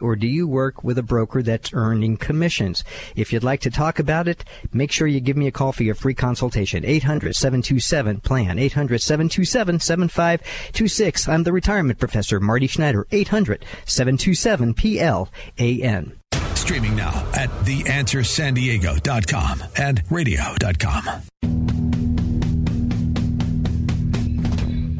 or do you work with a broker that's earning commissions? If you'd like to talk about it, make sure you give me a call for your free consultation. 800-727-PLAN. 800-727-7526. I'm the retirement professor, Marty Schneider. 800-727-PLAN. Streaming now at theanswersandiego.com and radio.com.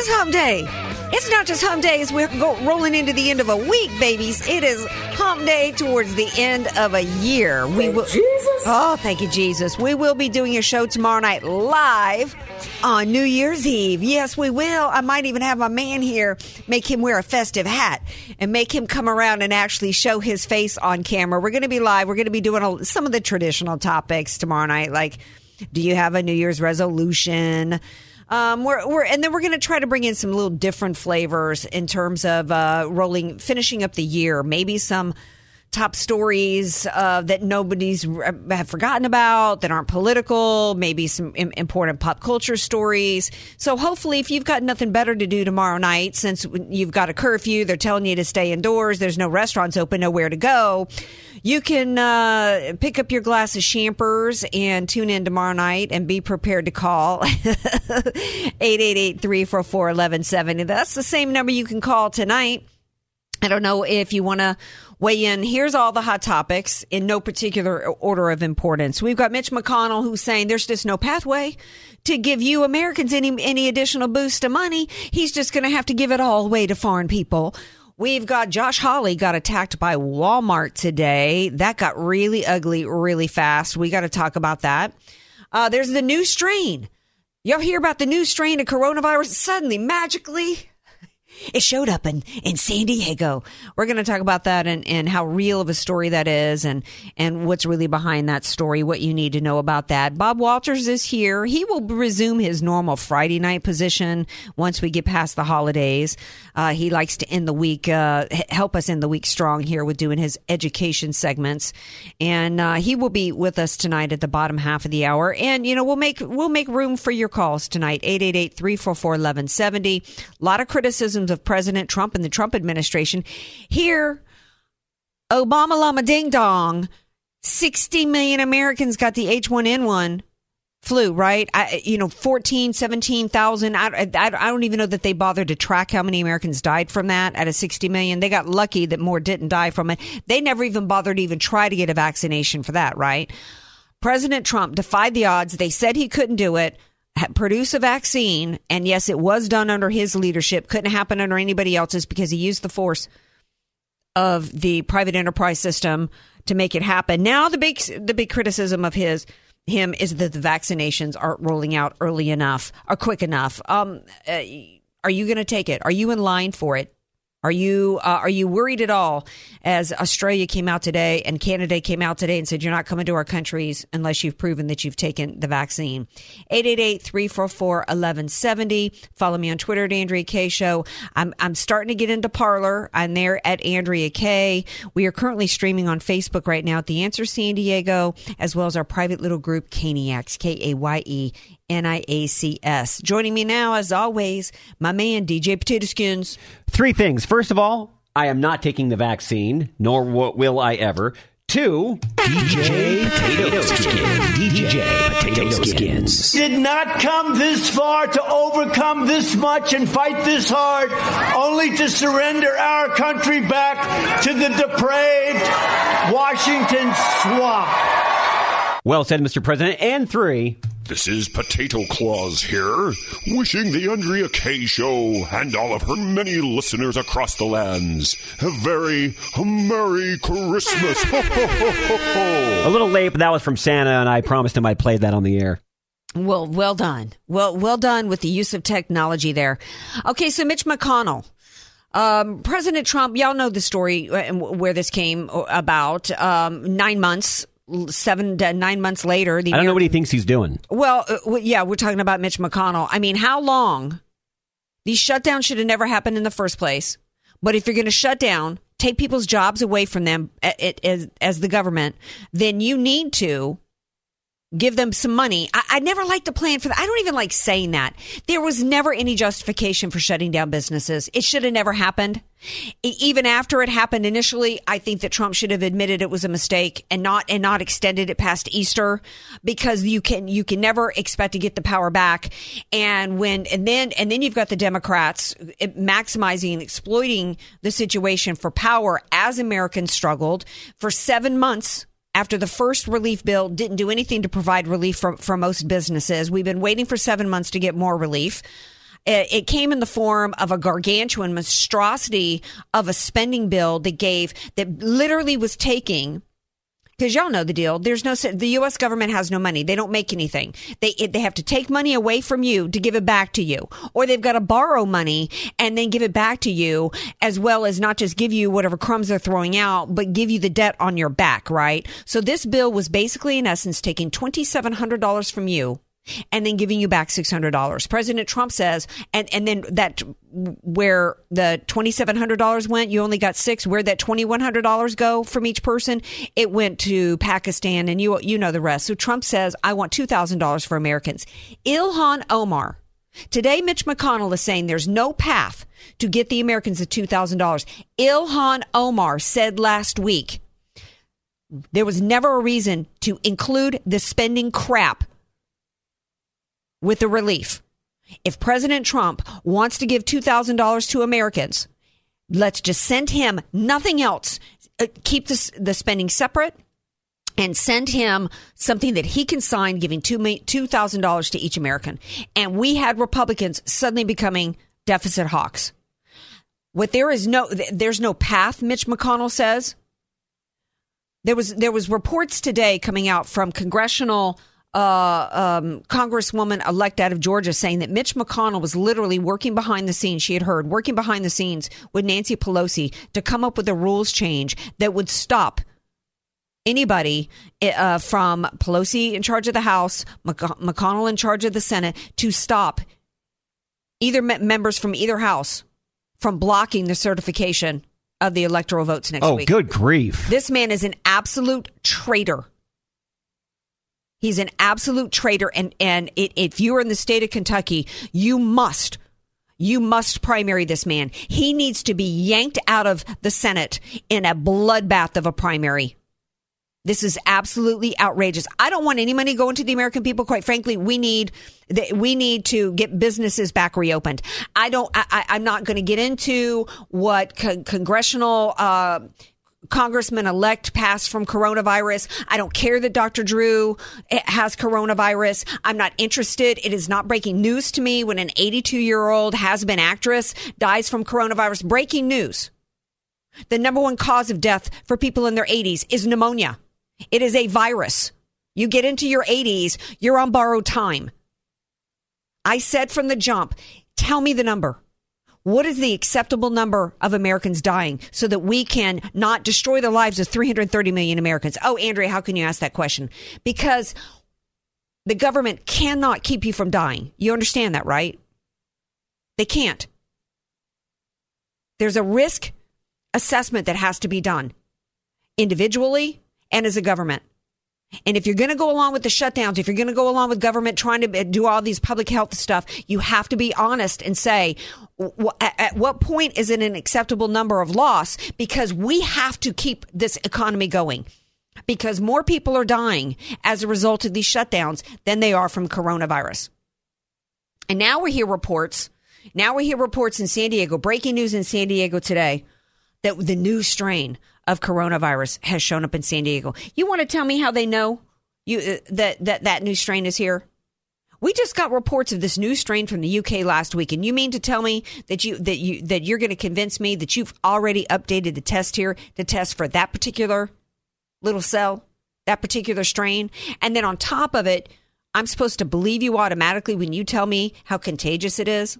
is hump day. It's not just hump day as we're go- rolling into the end of a week, babies. It is hump day towards the end of a year. We will. Jesus. Oh, thank you, Jesus. We will be doing a show tomorrow night live on New Year's Eve. Yes, we will. I might even have my man here make him wear a festive hat and make him come around and actually show his face on camera. We're going to be live. We're going to be doing a, some of the traditional topics tomorrow night, like do you have a New Year's resolution? Um, we're, we're, and then we're going to try to bring in some little different flavors in terms of uh, rolling, finishing up the year. Maybe some top stories uh, that nobody's have forgotten about that aren't political. Maybe some important pop culture stories. So hopefully, if you've got nothing better to do tomorrow night, since you've got a curfew, they're telling you to stay indoors. There's no restaurants open, nowhere to go you can uh, pick up your glass of champers and tune in tomorrow night and be prepared to call 888-344-1170. That's the same number you can call tonight. I don't know if you want to weigh in. Here's all the hot topics in no particular order of importance. We've got Mitch McConnell who's saying there's just no pathway to give you Americans any any additional boost of money. He's just going to have to give it all away to foreign people. We've got Josh Hawley got attacked by Walmart today. That got really ugly really fast. We got to talk about that. Uh, there's the new strain. Y'all hear about the new strain of coronavirus? Suddenly, magically, it showed up in, in San Diego. We're going to talk about that and, and how real of a story that is and, and what's really behind that story, what you need to know about that. Bob Walters is here. He will resume his normal Friday night position once we get past the holidays. Uh, he likes to end the week, uh, help us end the week strong here with doing his education segments. And, uh, he will be with us tonight at the bottom half of the hour. And, you know, we'll make, we'll make room for your calls tonight. 888 344 1170. A lot of criticisms of President Trump and the Trump administration. Here, Obama Lama Ding Dong, 60 million Americans got the H1N1 flu, right? I, you know, 14, 17,000. I, I, I don't even know that they bothered to track how many Americans died from that out of 60 million. They got lucky that more didn't die from it. They never even bothered to even try to get a vaccination for that, right? President Trump defied the odds. They said he couldn't do it produce a vaccine, and yes, it was done under his leadership. Couldn't happen under anybody else's because he used the force of the private enterprise system to make it happen. Now, the big the big criticism of his him is that the vaccinations aren't rolling out early enough or quick enough. Um, uh, are you going to take it? Are you in line for it? Are you uh, are you worried at all as Australia came out today and Canada came out today and said you're not coming to our countries unless you've proven that you've taken the vaccine? 888-344-1170. Follow me on Twitter at Andrea Kaye Show. I'm I'm starting to get into Parler. I'm there at Andrea Kaye. We are currently streaming on Facebook right now at The Answer San Diego, as well as our private little group Kayeniacs, K A Y E N-I-A-C-S. Joining me now, as always, my man, DJ Potato Skins. Three things. First of all, I am not taking the vaccine, nor will I ever. Two, DJ Potato Skins. DJ Potato Skins. Did not come this far to overcome this much and fight this hard, only to surrender our country back to the depraved Washington swamp. Well said, Mr. President. And three. This is Potato Claus here, wishing the Andrea Kaye Show and all of her many listeners across the lands a very Merry Christmas. Ho, ho, ho, ho, ho. A little late, but that was from Santa, and I promised him I'd play that on the air. Well, well done. Well, well done with the use of technology there. Okay, so Mitch McConnell. Um, President Trump, y'all know the story uh, where this came about. Um, nine months seven to nine months later. The I don't know what he thinks he's doing. Well, uh, yeah, we're talking about Mitch McConnell. I mean, how long? These shutdowns should have never happened in the first place. But if you're going to shut down, take people's jobs away from them as, as the government, then you need to give them some money. I, I never liked the plan for that. I don't even like saying that. There was never any justification for shutting down businesses. It should have never happened. Even after it happened initially, I think that Trump should have admitted it was a mistake and not and not extended it past Easter because you can you can never expect to get the power back. And when and then and then you've got the Democrats eh, maximizing and exploiting the situation for power as Americans struggled for 7 months after the first relief bill didn't do anything to provide relief for, for most businesses. We've been waiting for seven months to get more relief. It, it came in the form of a gargantuan monstrosity of a spending bill that gave, that literally was taking because y'all know the deal. There's no the U.S. government has no money. They don't make anything. They they have to take money away from you to give it back to you, or they've got to borrow money and then give it back to you, as well as not just give you whatever crumbs they're throwing out, but give you the debt on your back. Right. So this bill was basically, in essence, taking twenty seven hundred dollars from you and then giving you back $600. President Trump says, and, and then that where the $2,700 went, you only got six. Where that $2,100 go from each person, it went to Pakistan and you, you know the rest. So Trump says, I want $2,000 for Americans. Ilhan Omar. Today, Mitch McConnell is saying there's no path to get the Americans the $2,000. Ilhan Omar said last week, there was never a reason to include the spending crap with the relief. If President Trump wants to give $2,000 to Americans, let's just send him nothing else. Uh, keep the spending separate and send him something that he can sign giving $2,000 to each American. And we had Republicans suddenly becoming deficit hawks. What there is no, there's no path, Mitch McConnell says. There was, there was reports today coming out from congressional uh, um, Congresswoman elect out of Georgia saying that Mitch McConnell was literally working behind the scenes. She had heard working behind the scenes with Nancy Pelosi to come up with a rules change that would stop anybody uh, from Pelosi in charge of the House, McConnell in charge of the Senate to stop either members from either House from blocking the certification of the electoral votes next oh, week. Oh, good grief. This man is an absolute traitor. He's an absolute traitor. And, and it, if you are in the state of Kentucky, you must, you must primary this man. He needs to be yanked out of the Senate in a bloodbath of a primary. This is absolutely outrageous. I don't want any money going to the American people. Quite frankly, we need we need to get businesses back reopened. I don't. I, am not going to get into what con- congressional. Uh, congressman elect passed from coronavirus. I don't care that Dr. Drew eh, has coronavirus. I'm not interested. It is not breaking news to me when an 82 year old has been actress dies from coronavirus. Breaking news. The number one cause of death for people in their 80s is pneumonia. It is a virus. You get into your 80s, you're on borrowed time. I said from the jump, tell me the number. What is the acceptable number of Americans dying so that we can not destroy the lives of 330 million Americans? Oh, Andrea, how can you ask that question? Because the government cannot keep you from dying. You understand that, right? They can't. There's a risk assessment that has to be done individually and as a government. And if you're going to go along with the shutdowns, if you're going to go along with government trying to do all these public health stuff, you have to be honest and say, at what point is it an acceptable number of loss? Because we have to keep this economy going. because more people are dying as a result of these shutdowns than they are from coronavirus. And now we hear reports. Now we hear reports in San Diego, breaking news in San Diego today, that the new strain of coronavirus has shown up in San Diego. You want to tell me how they know you uh, that that that new strain is here? We just got reports of this new strain from the UK last week, and you mean to tell me that you that you that you're going to convince me that you've already updated the test here to test for that particular little cell, that particular strain, and then on top of it, I'm supposed to believe you automatically when you tell me how contagious it is?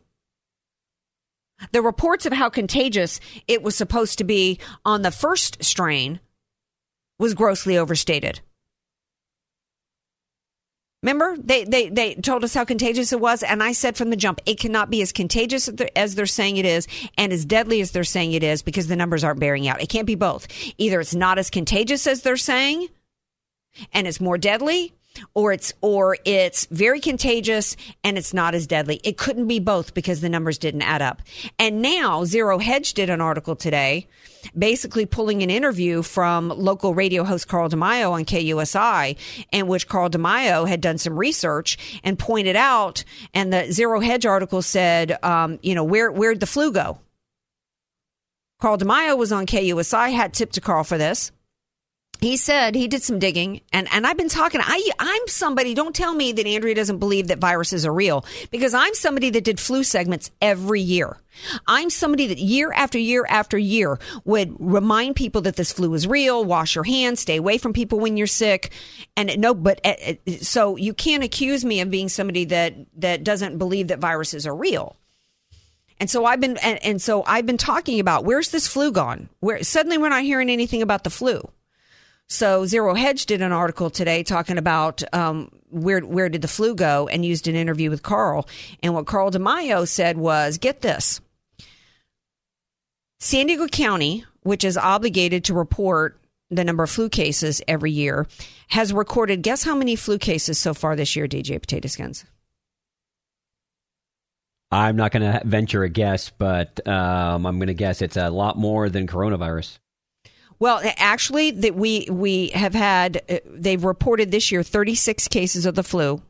The reports of how contagious it was supposed to be on the first strain was grossly overstated. Remember, they, they, they told us how contagious it was, and I said from the jump, it cannot be as contagious as they're saying it is and as deadly as they're saying it is because the numbers aren't bearing out. It can't be both. Either it's not as contagious as they're saying and it's more deadly, or it's or it's very contagious and it's not as deadly. It couldn't be both because the numbers didn't add up. And now Zero Hedge did an article today basically pulling an interview from local radio host Carl DeMaio on KUSI in which Carl DeMaio had done some research and pointed out and the Zero Hedge article said um, you know where where'd the flu go? Carl DeMaio was on KUSI, had tipped to Carl for this he said he did some digging and, and I've been talking. I, I'm somebody, don't tell me that Andrea doesn't believe that viruses are real because I'm somebody that did flu segments every year. I'm somebody that year after year after year would remind people that this flu is real, wash your hands, stay away from people when you're sick. And no, but uh, so you can't accuse me of being somebody that, that doesn't believe that viruses are real. And so I've been, and, and so I've been talking about where's this flu gone? Where suddenly we're not hearing anything about the flu. So Zero Hedge did an article today talking about um, where where did the flu go, and used an interview with Carl. And what Carl DeMaio said was, "Get this: San Diego County, which is obligated to report the number of flu cases every year, has recorded. Guess how many flu cases so far this year? DJ Potato Skins." I'm not going to venture a guess, but um, I'm going to guess it's a lot more than coronavirus. Well, actually, that we we have had uh, they've reported this year 36 cases of the flu.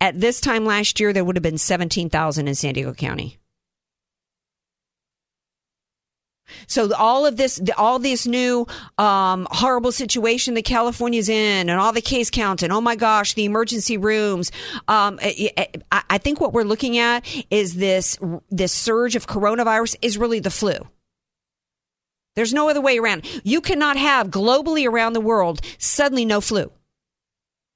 At this time last year, there would have been 17,000 in San Diego County. So all of this, all this new um, horrible situation that California's in, and all the case counts, and oh my gosh, the emergency rooms. Um, I, I think what we're looking at is this this surge of coronavirus is really the flu. There's no other way around. You cannot have globally around the world suddenly no flu.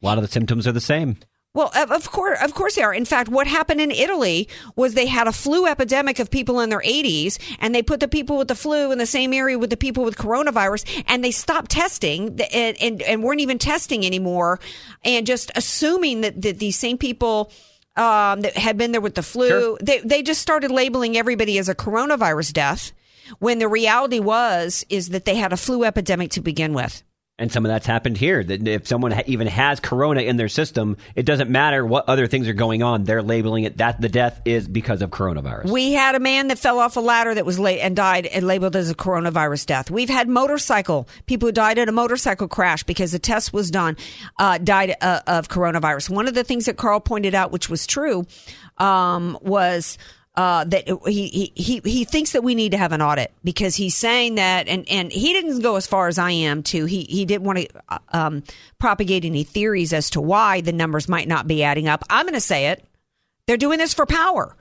A lot of the symptoms are the same. Well, of course, of course they are. In fact, what happened in Italy was they had a flu epidemic of people in their 80s, and they put the people with the flu in the same area with the people with coronavirus, and they stopped testing and, and, and weren't even testing anymore, and just assuming that, that these same people um, that had been there with the flu, sure. they they just started labeling everybody as a coronavirus death when the reality was is that they had a flu epidemic to begin with. And some of that's happened here. That if someone even has corona in their system, it doesn't matter what other things are going on. They're labeling it that the death is because of coronavirus. We had a man that fell off a ladder that was late and died and labeled as a coronavirus death. We've had motorcycle people who died in a motorcycle crash because the test was done, uh, died uh, of coronavirus. One of the things that Carl pointed out, which was true, um, was uh, that he, he he thinks that we need to have an audit because he's saying that, and, and he didn't go as far as I am to. He he didn't want to uh, um, propagate any theories as to why the numbers might not be adding up. I'm going to say it. They're doing this for power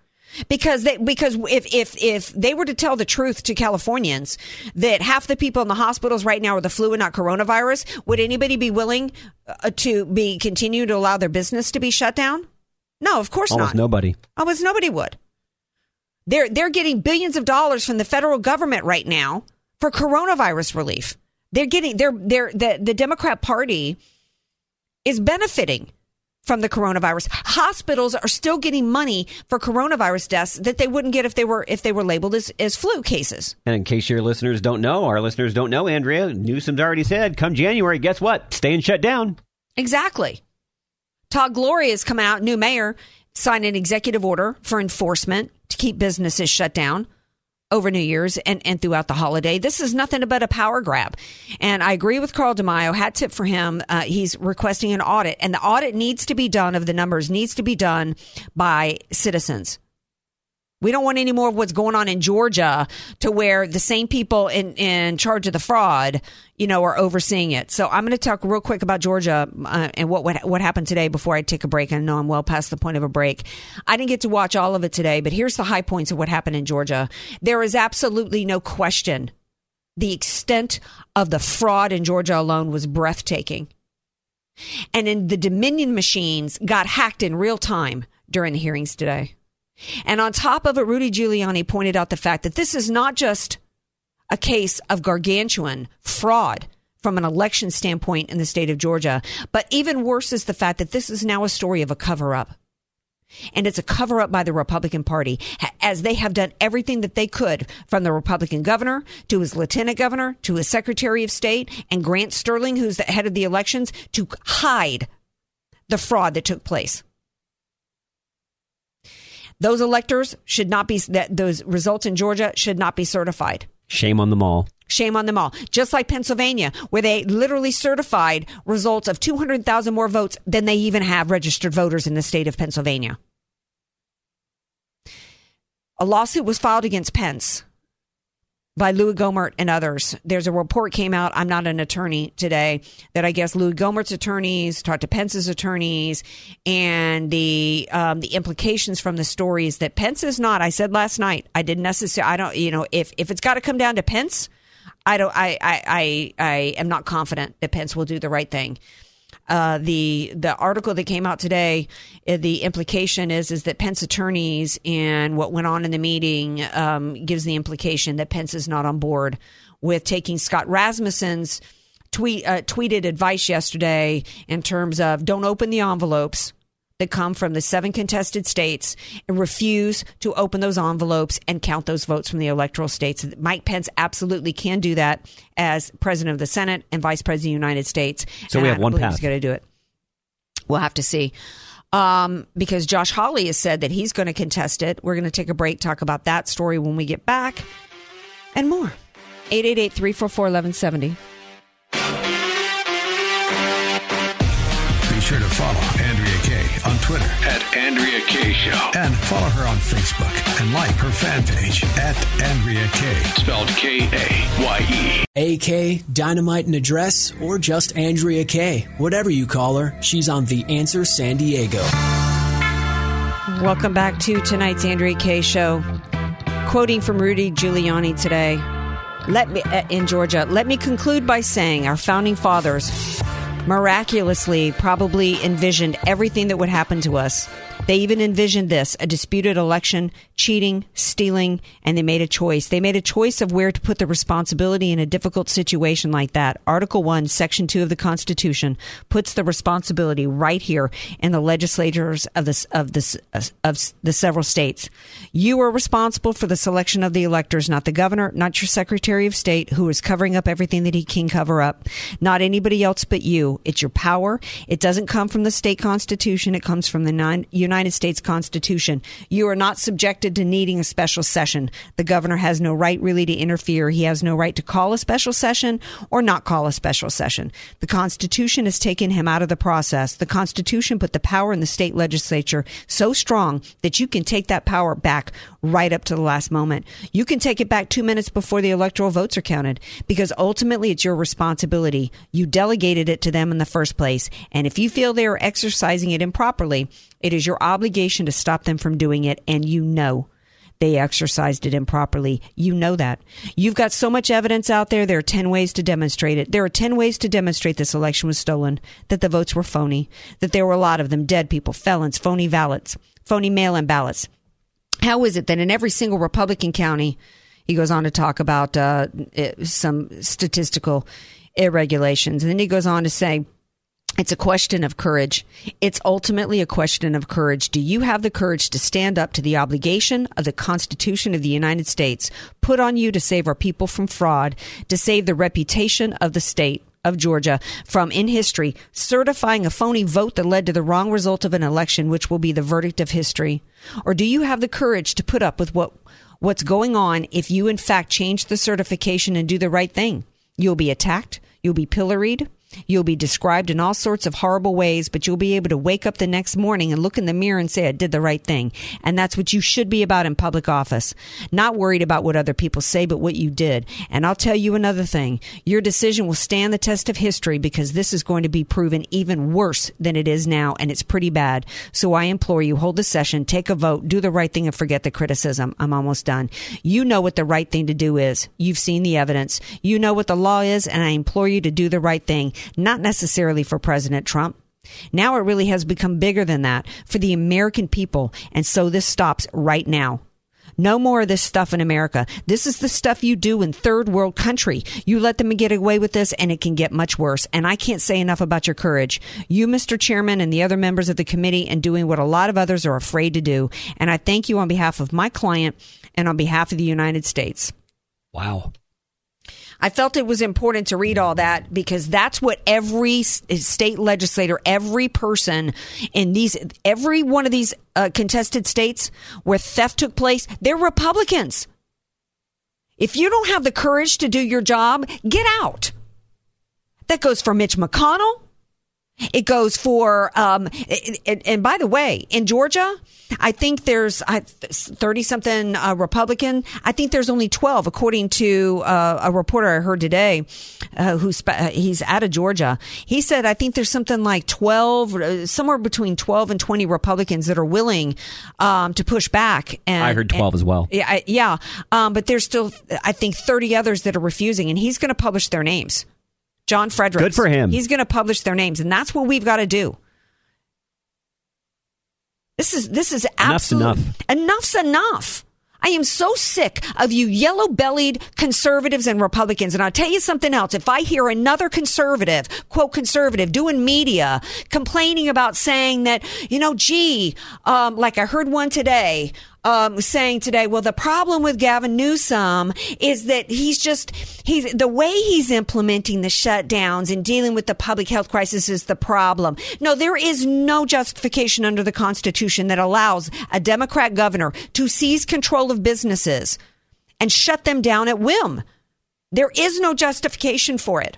because they because if if if they were to tell the truth to Californians that half the people in the hospitals right now are the flu and not coronavirus, would anybody be willing uh, to be continue to allow their business to be shut down? No, of course Almost not. nobody. Almost nobody would. They're they're getting billions of dollars from the federal government right now for coronavirus relief. They're getting they're they're the, the Democrat Party is benefiting from the coronavirus. Hospitals are still getting money for coronavirus deaths that they wouldn't get if they were if they were labeled as, as flu cases. And in case your listeners don't know, our listeners don't know, Andrea, Newsom's already said, come January, guess what? Staying shut down. Exactly. Todd Gloria has come out, new mayor, signed an executive order for enforcement to keep businesses shut down. over New Year's and, and throughout the holiday. This is nothing but a power grab. And I agree with Carl DeMaio. Hat tip for him. Uh, he's requesting an audit, and the audit needs to be done of the numbers, needs to be done by citizens. We don't want any more of what's going on in Georgia to where the same people in, in charge of the fraud, you know, are overseeing it. So I'm going to talk real quick about Georgia uh, and what, what what happened today before I take a break. I know I'm well past the point of a break. I didn't get to watch all of it today, but here's the high points of what happened in Georgia. There is absolutely no question the extent of the fraud in Georgia alone was breathtaking. And in the Dominion machines got hacked in real time during the hearings today. And on top of it, Rudy Giuliani pointed out the fact that this is not just a case of gargantuan fraud from an election standpoint in the state of Georgia, but even worse is the fact that this is now a story of a cover up. And it's a cover up by the Republican Party as they have done everything that they could from the Republican governor to his lieutenant governor to his secretary of state and Grant Sterling, who's the head of the elections, to hide the fraud that took place. Those electors should not be, that those results in Georgia should not be certified. Shame on them all. Shame on them all. Just like Pennsylvania, where they literally certified results of 200,000 more votes than they even have registered voters in the state of Pennsylvania. A lawsuit was filed against Pence by Louie Gohmert and others. There's a report came out. I'm not an attorney today that I guess Louie Gohmert's attorneys talked to Pence's attorneys and the um, the implications from the stories that Pence is not. I said last night. I didn't necessarily. I don't. You know, if if it's got to come down to Pence, I don't. I I I, I am not confident that Pence will do the right thing. Uh, the the article that came out today, uh, the implication is is that Pence attorneys and what went on in the meeting um, gives the implication that Pence is not on board with taking Scott Rasmussen's tweet uh, tweeted advice yesterday in terms of don't open the envelopes that come from the seven contested states and refuse to open those envelopes and count those votes from the electoral states. Mike Pence absolutely can do that as president of the Senate and vice president of the United States. So and we have one path. He's going to do it. We'll have to see. Um, because Josh Hawley has said that he's going to contest it. We're going to take a break, talk about that story when we get back, and more. 888 344 1170. Be sure to follow Andrea on Twitter at Andrea Kaye Show. And follow her on Facebook and like her fan page at Andrea Kaye. Spelled K A Y E. AK, Dynamite and Address, or just Andrea Kaye. Whatever you call her, she's on The Answer San Diego. Welcome back to tonight's Andrea Kaye Show. Quoting from Rudy Giuliani today. Let me uh, in Georgia. Let me conclude by saying our founding fathers miraculously probably envisioned everything that would happen to us. They even envisioned this a disputed election, cheating, stealing, and they made a choice. They made a choice of where to put the responsibility in a difficult situation like that. Article 1, Section 2 of the Constitution puts the responsibility right here in the legislatures of the, of of the several states. You are responsible for the selection of the electors, not the governor, not your Secretary of State, who is covering up everything that he can cover up, not anybody else but you. It's your power. It doesn't come from the state constitution. It comes from the United United States Constitution. You are not subjected to needing a special session. The governor has no right really to interfere. He has no right to call a special session or not call a special session. The Constitution has taken him out of the process. The Constitution put the power in the state legislature so strong that you can take that power back right up to the last moment. You can take it back two minutes before the electoral votes are counted because ultimately it's your responsibility. You delegated it to them in the first place. And if you feel they are exercising it improperly, it is your obligation to stop them from doing it. And you know they exercised it improperly. You know that. You've got so much evidence out there. There are 10 ways to demonstrate it. There are 10 ways to demonstrate this election was stolen, that the votes were phony, that there were a lot of them dead people, felons, phony ballots, phony mail in ballots. How is it that in every single Republican county, he goes on to talk about uh, some statistical irregulations. And then he goes on to say, it's a question of courage. It's ultimately a question of courage. Do you have the courage to stand up to the obligation of the Constitution of the United States put on you to save our people from fraud, to save the reputation of the state? Of Georgia from in history certifying a phony vote that led to the wrong result of an election, which will be the verdict of history? Or do you have the courage to put up with what what's going on if you, in fact, change the certification and do the right thing. You'll be attacked. You'll be pilloried. You'll be described in all sorts of horrible ways, but you'll be able to wake up the next morning and look in the mirror and say, I did the right thing. And that's what you should be about in public office. Not worried about what other people say, but what you did. And I'll tell you another thing. Your decision will stand the test of history because this is going to be proven even worse than it is now, and it's pretty bad. So I implore you, hold a session, take a vote, do the right thing, and forget the criticism. I'm almost done. You know what the right thing to do is. You've seen the evidence. You know what the law is, and I implore you to do the right thing not necessarily for President Trump. Now it really has become bigger than that for the American people. And so this stops right now. No more of this stuff in America. This is the stuff you do in third world country. You let them get away with this and it can get much worse. And I can't say enough about your courage. You, Mr. Chairman, and the other members of the committee and doing what a lot of others are afraid to do. And I thank you on behalf of my client and on behalf of the United States. Wow. I felt it was important to read all that because that's what every state legislator, every person in these, every one of these uh, contested states where theft took place, they're Republicans. If you don't have the courage to do your job, get out. That goes for Mitch McConnell. It goes for, um, and, and by the way, in Georgia, I think there's 30 something uh, Republican. I think there's only 12, according to uh, a reporter I heard today uh, who's uh, he's out of Georgia. He said, I think there's something like 12, uh, somewhere between 12 and 20 Republicans that are willing um, to push back. And I heard 12 and, as well. Yeah. Yeah. Um, but there's still, I think, 30 others that are refusing, and he's going to publish their names. John Fredericks. Good for him. He's going to publish their names, and that's what we've got to do. This is this is absolutely enough. Enough's enough. I am so sick of you yellow bellied conservatives and Republicans. And I'll tell you something else. If I hear another conservative, quote conservative, doing media complaining about saying that, you know, gee, um, like I heard one today, um, saying today, well, the problem with Gavin Newsom is that he's just, he's, the way he's implementing the shutdowns and dealing with the public health crisis is the problem. No, there is no justification under the Constitution that allows a Democrat governor to seize control of businesses and shut them down at whim. There is no justification for it.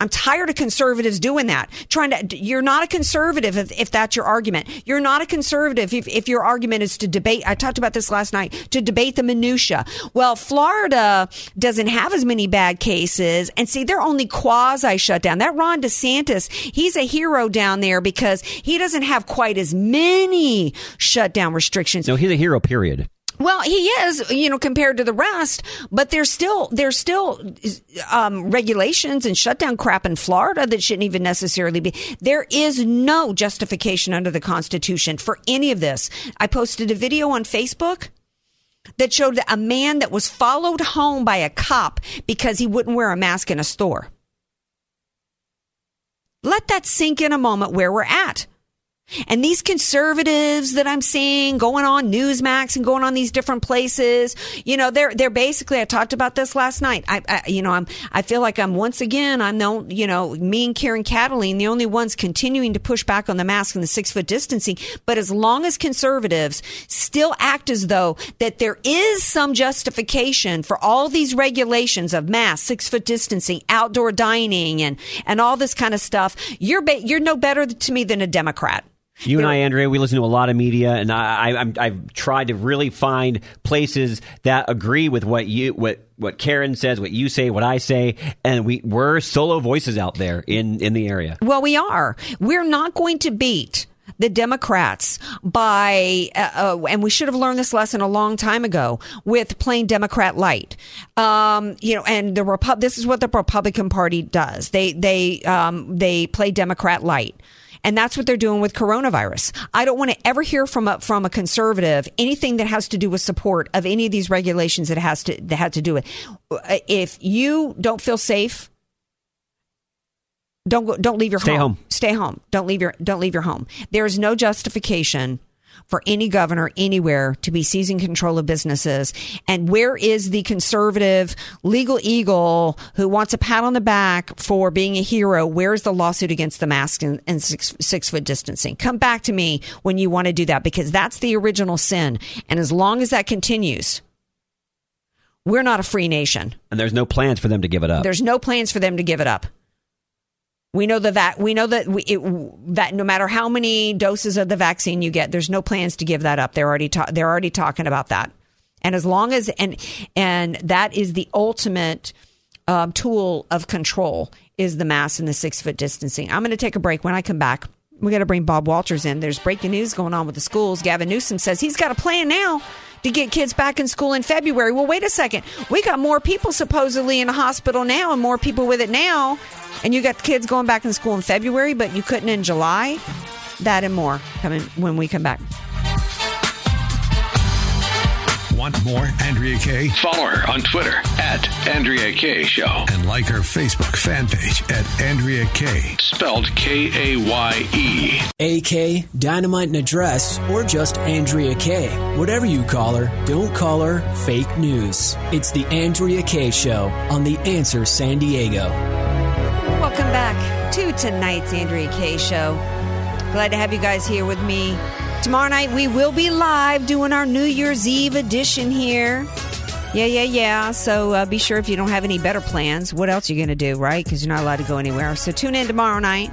I'm tired of conservatives doing that. Trying to, you're not a conservative if, if that's your argument. You're not a conservative if, if your argument is to debate. I talked about this last night to debate the minutia. Well, Florida doesn't have as many bad cases, and see, they're only quasi shut down. That Ron DeSantis, he's a hero down there because he doesn't have quite as many shutdown restrictions. No, he's a hero. Period. Well, he is, you know, compared to the rest, but there's still there's still um, regulations and shutdown crap in Florida that shouldn't even necessarily be. There is no justification under the Constitution for any of this. I posted a video on Facebook that showed a man that was followed home by a cop because he wouldn't wear a mask in a store. Let that sink in a moment where we're at. And these conservatives that I'm seeing going on Newsmax and going on these different places, you know, they're they're basically. I talked about this last night. I, I you know, I'm I feel like I'm once again I'm no, you know, me and Karen Kataline, the only ones continuing to push back on the mask and the six foot distancing. But as long as conservatives still act as though that there is some justification for all these regulations of mask, six foot distancing, outdoor dining, and and all this kind of stuff, you're ba- you're no better to me than a Democrat. You and I, Andrea, we listen to a lot of media, and I, I, have tried to really find places that agree with what you, what, what Karen says, what you say, what I say, and we we're solo voices out there in in the area. Well, we are. We're not going to beat the Democrats by, uh, uh, and we should have learned this lesson a long time ago with plain Democrat light. Um, you know, and the Repu- this is what the Republican Party does. They they um, they play Democrat light. And that's what they're doing with coronavirus. I don't want to ever hear from a, from a conservative anything that has to do with support of any of these regulations that has to, that had to do with. Uh, if you don't feel safe, don't go, don't leave your Stay home. home. Stay home. Don't leave your don't leave your home. There is no justification for any governor anywhere to be seizing control of businesses. And where is the conservative legal eagle who wants a pat on the back for being a hero? Where's the lawsuit against the mask and, and six, six foot distancing? Come back to me when you want to do that because that's the original sin. And as long as that continues, we're not a free nation. And there's no plans for them to give it up. There's no plans for them to give it up. We know the va- we know that we, it, that no matter how many doses of the vaccine you get, there's no plans to give that up. They're already ta- they're already talking about that. And as long as and and that is the ultimate um, tool of control is the mask and the six foot distancing. I'm going to take a break. When I come back, we got to bring Bob Walters in. There's breaking news going on with the schools. Gavin Newsom says he's got a plan now to get kids back in school in February. Well, wait a second. We got more people supposedly in the hospital now and more people with it now. And you got kids going back in school in February, but you couldn't in July. That and more coming when we come back. Want more Andrea Kaye? Follow her on Twitter at Andrea Kaye Show. And like her Facebook fan page at Andrea Kaye. Spelled K A Y E. AK, Dynamite and Address, or just Andrea Kaye. Whatever you call her, don't call her fake news. It's the Andrea Kaye Show on The Answer San Diego. Welcome back to tonight's Andrea Kaye Show. Glad to have you guys here with me. Tomorrow night we will be live doing our New Year's Eve edition here. Yeah, yeah, yeah. So uh, be sure if you don't have any better plans, what else are you going to do, right? Because you're not allowed to go anywhere. So tune in tomorrow night.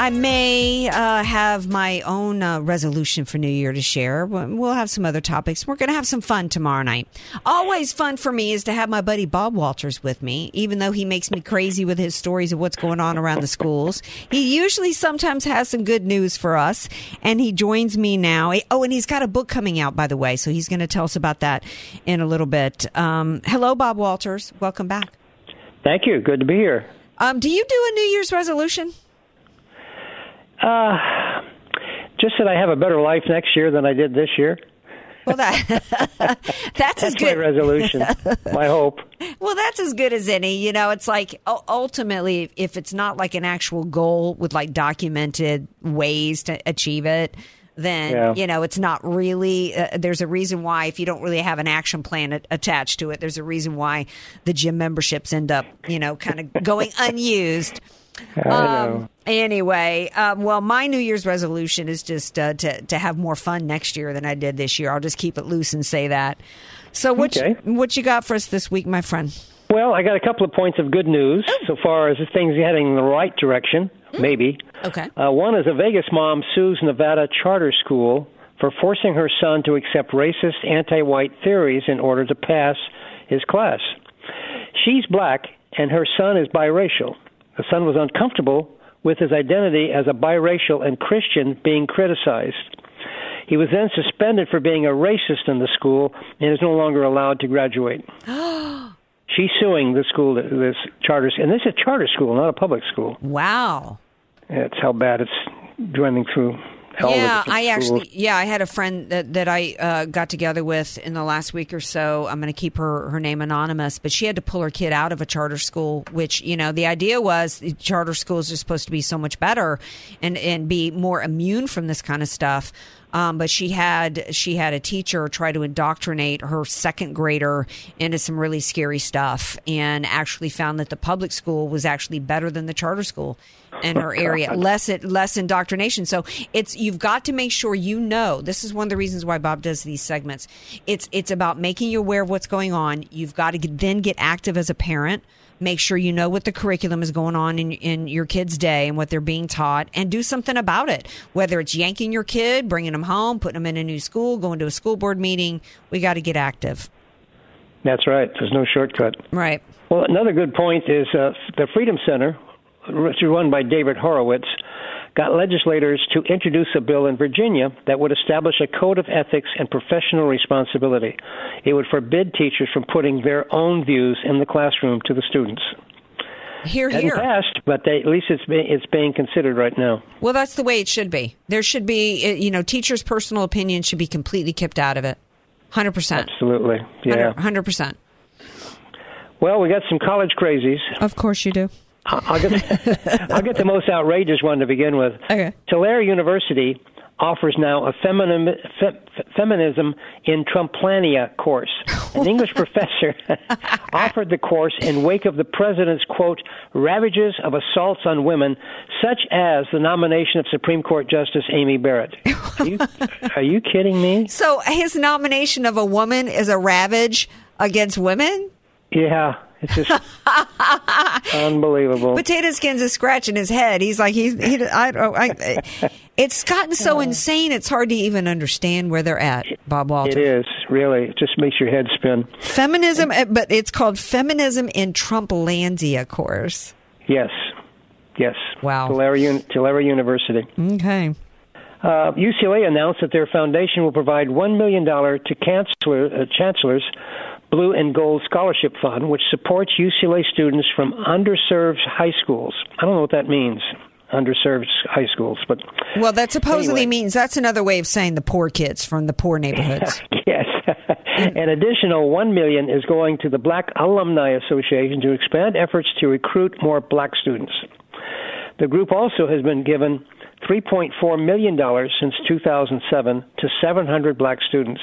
I may uh, have my own uh, resolution for New Year to share. We'll have some other topics. We're going to have some fun tomorrow night. Always fun for me is to have my buddy Bob Walters with me, even though he makes me crazy with his stories of what's going on around the schools. He usually sometimes has some good news for us, and he joins me now. Oh, and he's got a book coming out, by the way, so he's going to tell us about that in a little bit. Um, hello, Bob Walters. Welcome back. Thank you. Good to be here. Um, do you do a New Year's resolution? Uh, just that I have a better life next year than I did this year. Well, that that's, that's as good my resolution. my hope. Well, that's as good as any. You know, it's like ultimately, if it's not like an actual goal with like documented ways to achieve it, then Yeah. you know it's not really. Uh, there's a reason why if you don't really have an action plan a- attached to it, there's a reason why the gym memberships end up, you know, kind of going unused. Um, anyway, um, well, my New Year's resolution is just uh, to to have more fun next year than I did this year. I'll just keep it loose and say that. So, what Okay. you, what you got for us this week, my friend? Well, I got a couple of points of good news so far as things heading in the right direction, maybe. Okay. Uh, one is a Vegas mom sues Nevada charter school for forcing her son to accept racist anti white theories in order to pass his class. She's black, and her son is biracial. The son was uncomfortable with his identity as a biracial and Christian being criticized. He was then suspended for being a racist in the school and is no longer allowed to graduate. She's suing the school, this charter, and this is a charter school, not a public school. Wow. That's how bad it's running through. The yeah, I actually, yeah, I had a friend that, that I uh, got together with in the last week or so. I'm going to keep her her name anonymous, but she had to pull her kid out of a charter school. Which you know, the idea was charter schools are supposed to be so much better and and be more immune from this kind of stuff. Um, but she had she had a teacher try to indoctrinate her second grader into some really scary stuff, and actually found that the public school was actually better than the charter school in her area. Less it less indoctrination. So it's you've got to make sure you know. This is one of the reasons why Bob does these segments. It's it's about making you aware of what's going on. You've got to get, then get active as a parent. Make sure you know what the curriculum is going on in in your kid's day and what they're being taught, and do something about it. Whether it's yanking your kid, bringing them home, putting them in a new school, going to a school board meeting, we got to get active. That's right. There's no shortcut. Right. Well, another good point is uh, the Freedom Center, run by David Horowitz, got legislators to introduce a bill in Virginia that would establish a code of ethics and professional responsibility. It would forbid teachers from putting their own views in the classroom to the students. Here, Hasn't here. passed, but they, at least it's being, it's being considered right now. Well, that's the way it should be. There should be, uh, you know, teachers' personal opinion should be completely kept out of it. Hundred percent. Absolutely, yeah. Hundred percent. Well, we got some college crazies. Of course you do. I'll get, I'll get the most outrageous one to begin with. Okay. Tulane University offers now a feminim, fe, feminism in Trumplandia course. An English professor offered the course in wake of the president's quote ravages of assaults on women, such as the nomination of Supreme Court Justice Amy Barrett. Are you, are you kidding me? So his nomination of a woman is a ravage against women? Yeah, it's just unbelievable. Potato Skins is scratching his head. He's like, he's, he, I, don't- I, it's gotten so insane, it's hard to even understand where they're at, Bob Walter. It is really. It just makes your head spin. Feminism, uh, but it's called Feminism in Trumplandia of course. Yes, yes. Wow. Tulane, Tulane University. Okay. Uh, UCLA announced that their foundation will provide $1 million to chancellor, uh, chancellors Blue and Gold Scholarship Fund, which supports UCLA students from underserved high schools. I don't know what that means, underserved high schools, but Well, that supposedly Anyway. means that's another way of saying the poor kids from the poor neighborhoods. yes. An additional one million is going to the Black Alumni Association to expand efforts to recruit more black students. The group also has been given $3.4 million since 2007 to 700 black students.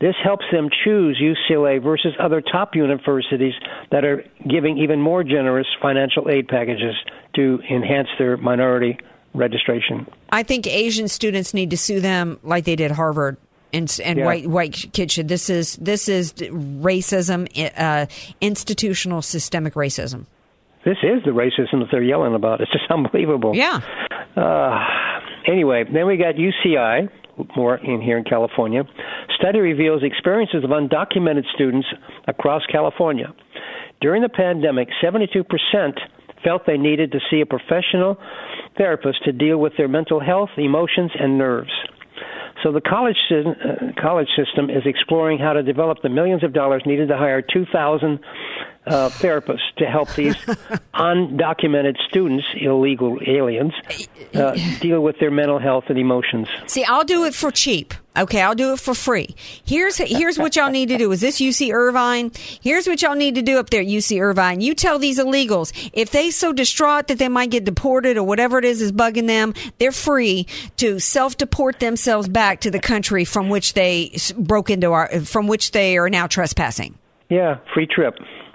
This helps them choose UCLA versus other top universities that are giving even more generous financial aid packages to enhance their minority registration. I think Asian students need to sue them like they did Harvard. And, and Yeah. white white kids should. This is this is racism, uh, institutional systemic racism. This is the racism that they're yelling about. It's just unbelievable. Yeah. Uh, anyway, then we got UCI, more in here in California. Study reveals experiences of undocumented students across California. During the pandemic, 72% felt they needed to see a professional therapist to deal with their mental health, emotions, and nerves. So the college uh, college system is exploring how to develop the millions of dollars needed to hire 2,000 uh, therapists to help these undocumented students, illegal aliens, uh, deal with their mental health and emotions. See, I'll do it for cheap. Okay, I'll do it for free. Here's here's what y'all need to do. Is this UC Irvine? Here's what y'all need to do up there at UC Irvine. You tell these illegals if they so distraught that they might get deported or whatever it is is bugging them, they're free to self-deport themselves back to the country from which they broke into our from which they are now trespassing. Yeah, free trip.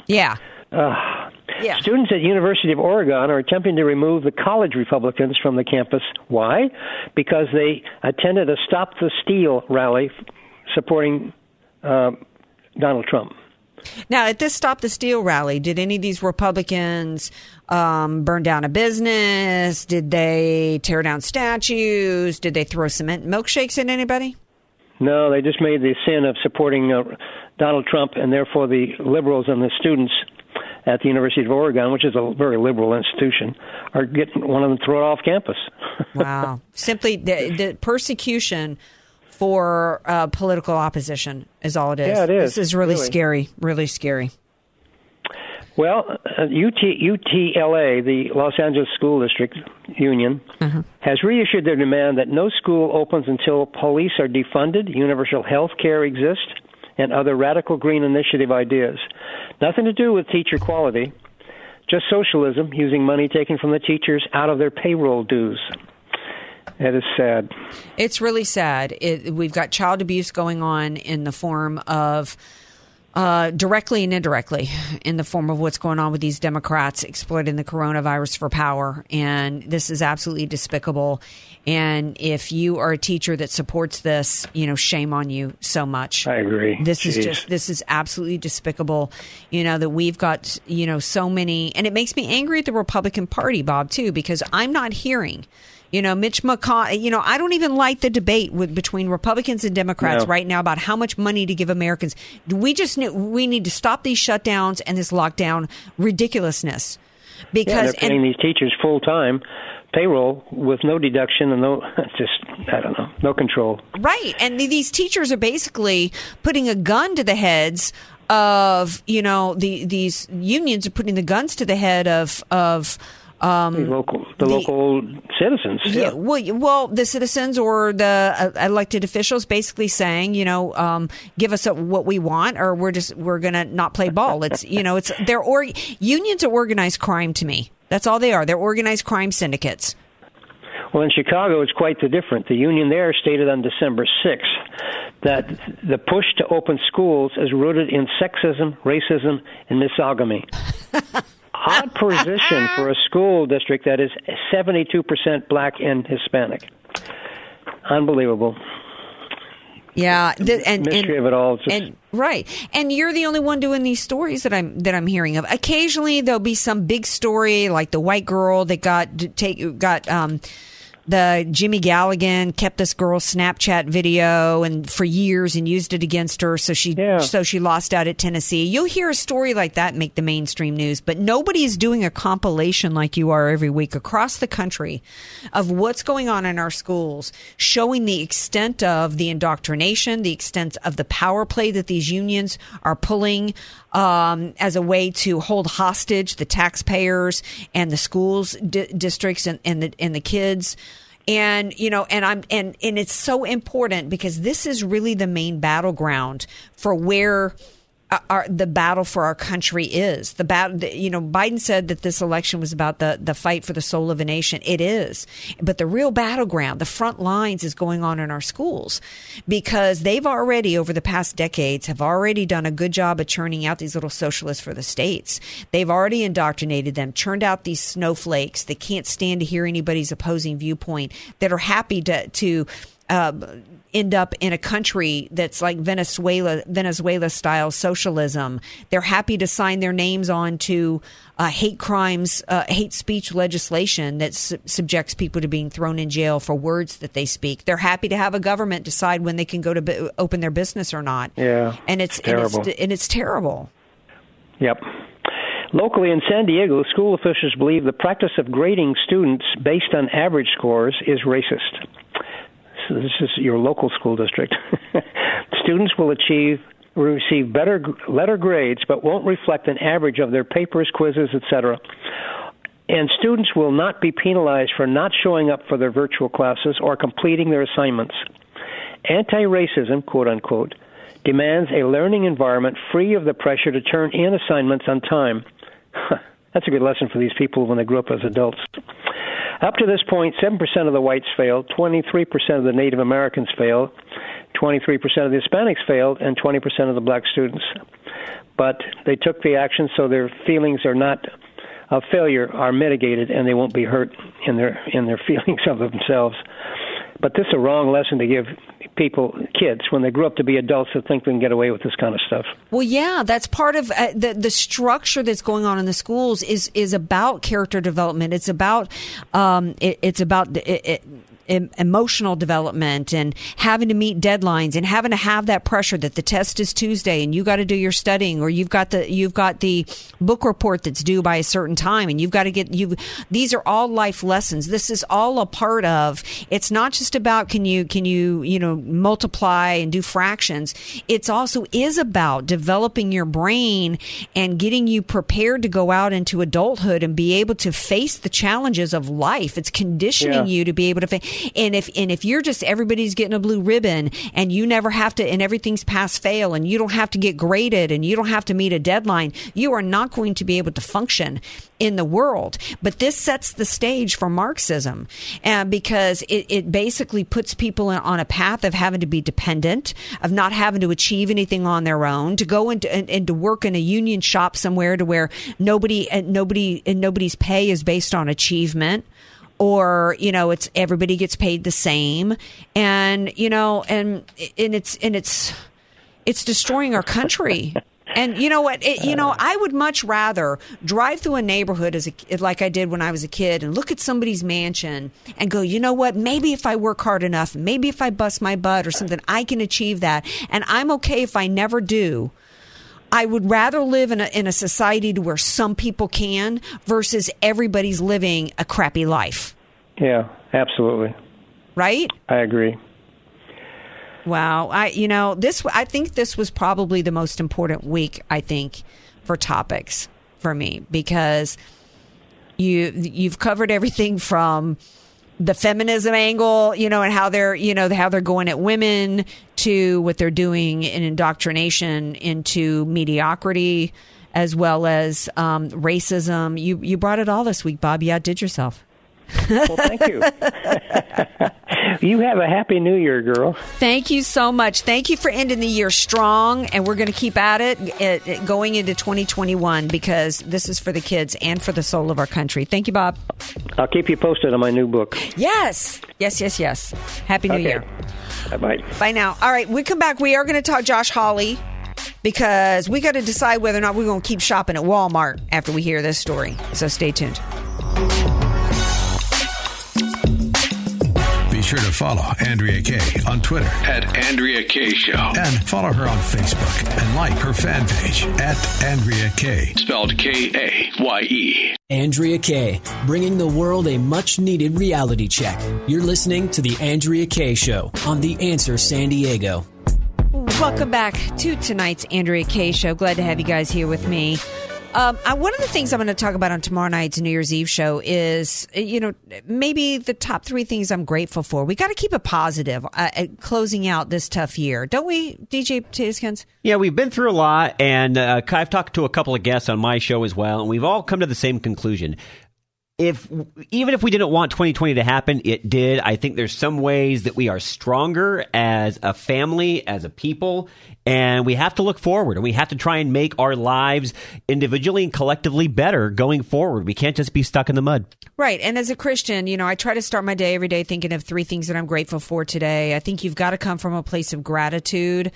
Yeah. Uh, Yeah. Students at University of Oregon are attempting to remove the college Republicans from the campus. Why? Because they attended a Stop the Steal rally f- supporting uh, Donald Trump. Now, at this Stop the Steal rally, did any of these Republicans um, burn down a business? Did they tear down statues? Did they throw cement milkshakes at anybody? No, they just made the sin of supporting uh, Donald Trump, and therefore the liberals and the students at the University of Oregon, which is a very liberal institution, are getting one of them thrown off campus. Wow. Simply the, the persecution for uh, political opposition is all it is. Yeah, it is, This is really, really. scary, really scary. Well, uh, UT, UTLA, the Los Angeles School District Union, has reissued their demand that no school opens until police are defunded, universal health care exists, and other radical green initiative ideas. Nothing to do with teacher quality, just socialism using money taken from the teachers out of their payroll dues. That is sad. It's really sad. It, we've got child abuse going on in the form of uh, directly and indirectly in the form of what's going on with these Democrats exploiting the coronavirus for power. And this is absolutely despicable. And if you are a teacher that supports this, you know, shame on you so much. I agree. This is just, this is absolutely despicable. You know, that we've got, you know, so many, and it makes me angry at the Republican Party, Bob, too, because I'm not hearing. You know, Mitch McConnell. You know, I don't even like the debate with between Republicans and Democrats No. right now about how much money to give Americans. We just we need to stop these shutdowns and this lockdown ridiculousness. Yeah, Because they're paying these teachers full time payroll with no deduction and no just I don't know no control. Right. And these teachers are basically putting a gun to the heads of, you know, the these unions are putting the guns to the head of of um The local the, local citizens. yeah, well, well, the citizens or the uh, elected officials basically saying, you know, um, give us a, what we want, or we're just we're gonna not play ball. It's you know, it's they're or unions are organized crime to me. That's all they are. They're organized crime syndicates. Well, in Chicago, it's quite the different. The union there stated on December 6th that the push to open schools is rooted in sexism, racism, and misogamy. Odd position for a school district that is 72% black and Hispanic. Unbelievable. Yeah, the, and mystery and, of it all. Just, and right, and you're the only one doing these stories that I'm that I'm hearing of. Occasionally, there'll be some big story like the white girl that got take got um, the Jimmy Galligan kept this girl's Snapchat video and for years and used it against her, so she Yeah. so she lost out at Tennessee. You'll hear a story like that make the mainstream news, but nobody is doing a compilation like you are every week across the country of what's going on in our schools, showing the extent of the indoctrination, the extent of the power play that these unions are pulling um, as a way to hold hostage the taxpayers and the schools di- districts and, and the and the kids. And you know and i'm and and it's so important because this is really the main battleground for where our, the battle for our country is. The battle you know biden said that this election was about the the fight for the soul of a nation. It is. But the real battleground the front lines is going on in our schools because they've already over the past decades have already done a good job of churning out these little socialists for the states. They've already indoctrinated them churned out these snowflakes that can't stand to hear anybody's opposing viewpoint that are happy to to uh, end up in a country that's like Venezuela, Venezuela style socialism. They're happy to sign their names on to uh, hate crimes, uh, hate speech legislation that su- subjects people to being thrown in jail for words that they speak. They're happy to have a government decide when they can go to bu- open their business or not. Yeah, and it's, terrible. And it's, and it's terrible. Yep. Locally in San Diego, school officials believe the practice of grading students based on average scores is racist. This is your local school district. students will achieve receive better letter grades but won't reflect an average of their papers, quizzes, etc. And students will not be penalized for not showing up for their virtual classes or completing their assignments. Anti racism, quote unquote, demands a learning environment free of the pressure to turn in assignments on time. That's a good lesson for these people when they grew up as adults. Up to this point, 7% of the whites failed, 23% of the Native Americans failed, 23% of the Hispanics failed, and 20% of the black students. But they took the action so their feelings are not of failure are mitigated and they won't be hurt in their in their feelings of themselves. But this is a wrong lesson to give people, kids, when they grow up to be adults, to think they can get away with this kind of stuff. Well, yeah, that's part of uh, the the structure that's going on in the schools is is about character development. It's about um, it, it's about it, it, emotional development and having to meet deadlines and having to have that pressure that the test is Tuesday and you got to do your studying or you've got the you've got the book report that's due by a certain time and you've got to get you these are all life lessons. This is all a part of it's not just about can you can you you know multiply and do fractions. It's also is about developing your brain and getting you prepared to go out into adulthood and be able to face the challenges of life. It's conditioning Yeah. you to be able to fa- and if and if you're just everybody's getting a blue ribbon and you never have to and everything's pass fail and you don't have to get graded and you don't have to meet a deadline you are not going to be able to function in the world. But this sets the stage for marxism and because it, it basically puts people in- on a path of having to be dependent of not having to achieve anything on their own to go into and, and to work in a union shop somewhere to where nobody and nobody and nobody's pay is based on achievement or you know it's everybody gets paid the same. And you know and and it's and it's it's destroying our country. And you know what? It, you know i would much rather drive through a neighborhood as a like i did when i was a kid and look at somebody's mansion and go you know what? Maybe if i work hard enough maybe if i bust my butt or something i can achieve that. And i'm okay if i never do I would rather live in a in a society to where some people can versus everybody's living a crappy life. Yeah, absolutely. Right? I agree. Wow. I you know, this I think this was probably the most important week I think for topics for me because you you've covered everything from the feminism angle, you know, and how they're, you know, how they're going at women to what they're doing in indoctrination into mediocrity as well as um, racism. You you brought it all this week, Bob. You outdid yourself. Well, thank you. you have a happy new year, girl. Thank you so much. Thank you for ending the year strong, and we're going to keep at it, it, it going into 2021 because this is for the kids and for the soul of our country. Thank you, Bob. I'll keep you posted on my new book. Yes, yes, yes, yes. Happy New Okay. Year. Bye bye. Bye now. All right, we come back. We are going to talk Josh Hawley because we got to decide whether or not we're going to keep shopping at Walmart after we hear this story. So stay tuned. Sure to follow Andrea Kaye on Twitter At Andrea Kaye Show. and follow her on Facebook and like her fan page at Andrea Kaye. Spelled K A Y E. Andrea Kaye, bringing the world a much needed reality check. You're listening to The Andrea Kaye Show on The Answer San Diego. Welcome back to tonight's Andrea Kaye show. Glad to have you guys here with me. Um, I, one of the things I'm going to talk about on tomorrow night's New Year's Eve show is, you know, maybe the top three things I'm grateful for. We got to keep it positive uh, closing out this tough year, don't we, DJ Tiskins? Yeah, we've been through a lot, and uh, I've talked to a couple of guests on my show as well, and we've all come to the same conclusion. If even if we didn't want 2020 to happen, it did. I think there's some ways that we are stronger as a family, as a people, and we have to look forward and we have to try and make our lives individually and collectively better going forward. We can't just be stuck in the mud. Right. And as a Christian, you know, I try to start my day every day thinking of three things that I'm grateful for today. I think you've got to come from a place of gratitude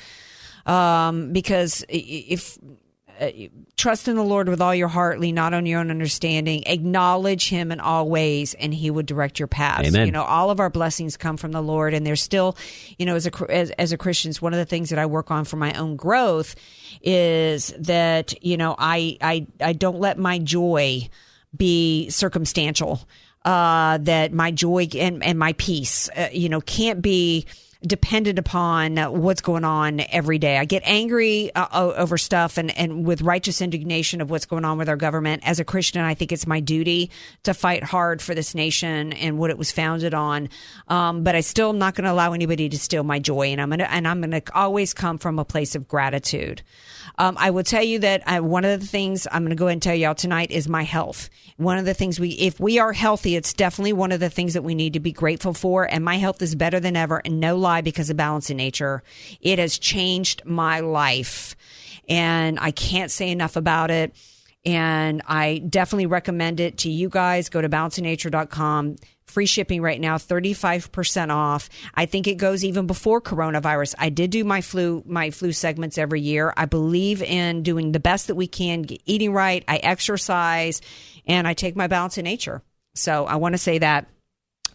um, because if trust in the Lord with all your heart, lean not on your own understanding, acknowledge Him in all ways, and He would direct your paths. Amen. You know, all of our blessings come from the Lord, and there's still, you know, as a as, as a Christian, it's one of the things that I work on for my own growth is that you know I I I don't let my joy be circumstantial. Uh, that my joy and and my peace, uh, you know, can't be dependent upon what's going on every day. I get angry uh, over stuff and, and with righteous indignation of what's going on with our government. As a Christian, I think it's my duty to fight hard for this nation and what it was founded on. Um, but I still am not going to allow anybody to steal my joy, and I'm going to and I'm going to always come from a place of gratitude. Um, I will tell you that I, one of the things I'm going to go ahead and tell y'all tonight is my health. One of the things we, if we are healthy, it's definitely one of the things that we need to be grateful for. And my health is better than ever, and no lie, because of balance in nature. It has changed my life, and I can't say enough about it. And I definitely recommend it to you guys. Go to balanceofnature.com. Free shipping right now, 35% off. I think it goes even before coronavirus. I did do my flu, my flu segments every year. I believe in doing the best that we can, eating right. I exercise and I take my balance in nature. So I want to say that.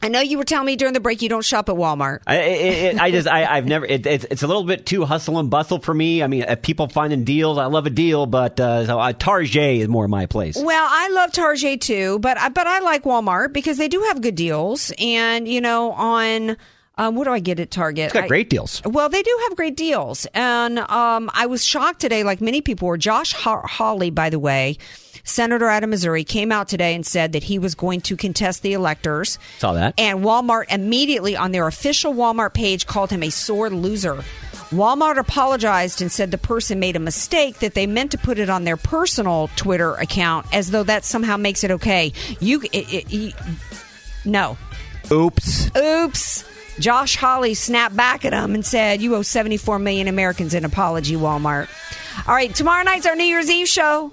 I know you were telling me during the break you don't shop at Walmart. I, it, it, I just, I, I've never. It, it's, it's a little bit too hustle and bustle for me. I mean, uh, people finding deals. I love a deal, but uh, so, uh, Target is more my place. Well, I love Target too, but I, but I like Walmart because they do have good deals. And you know, on um, what do I get at Target? It's got I- great deals. Well, they do have great deals, and um, I was shocked today, like many people were. Josh Haw- Hawley, by the way, senator out of Missouri, came out today and said that he was going to contest the electors. Saw that. And Walmart immediately on their official Walmart page called him a sore loser. Walmart apologized and said the person made a mistake that they meant to put it on their personal Twitter account as though that somehow makes it okay. You, it, it, you no. Oops. Oops. Josh Hawley snapped back at him and said, You owe 74 million Americans an apology, Walmart. All right, tomorrow night's our New Year's Eve show.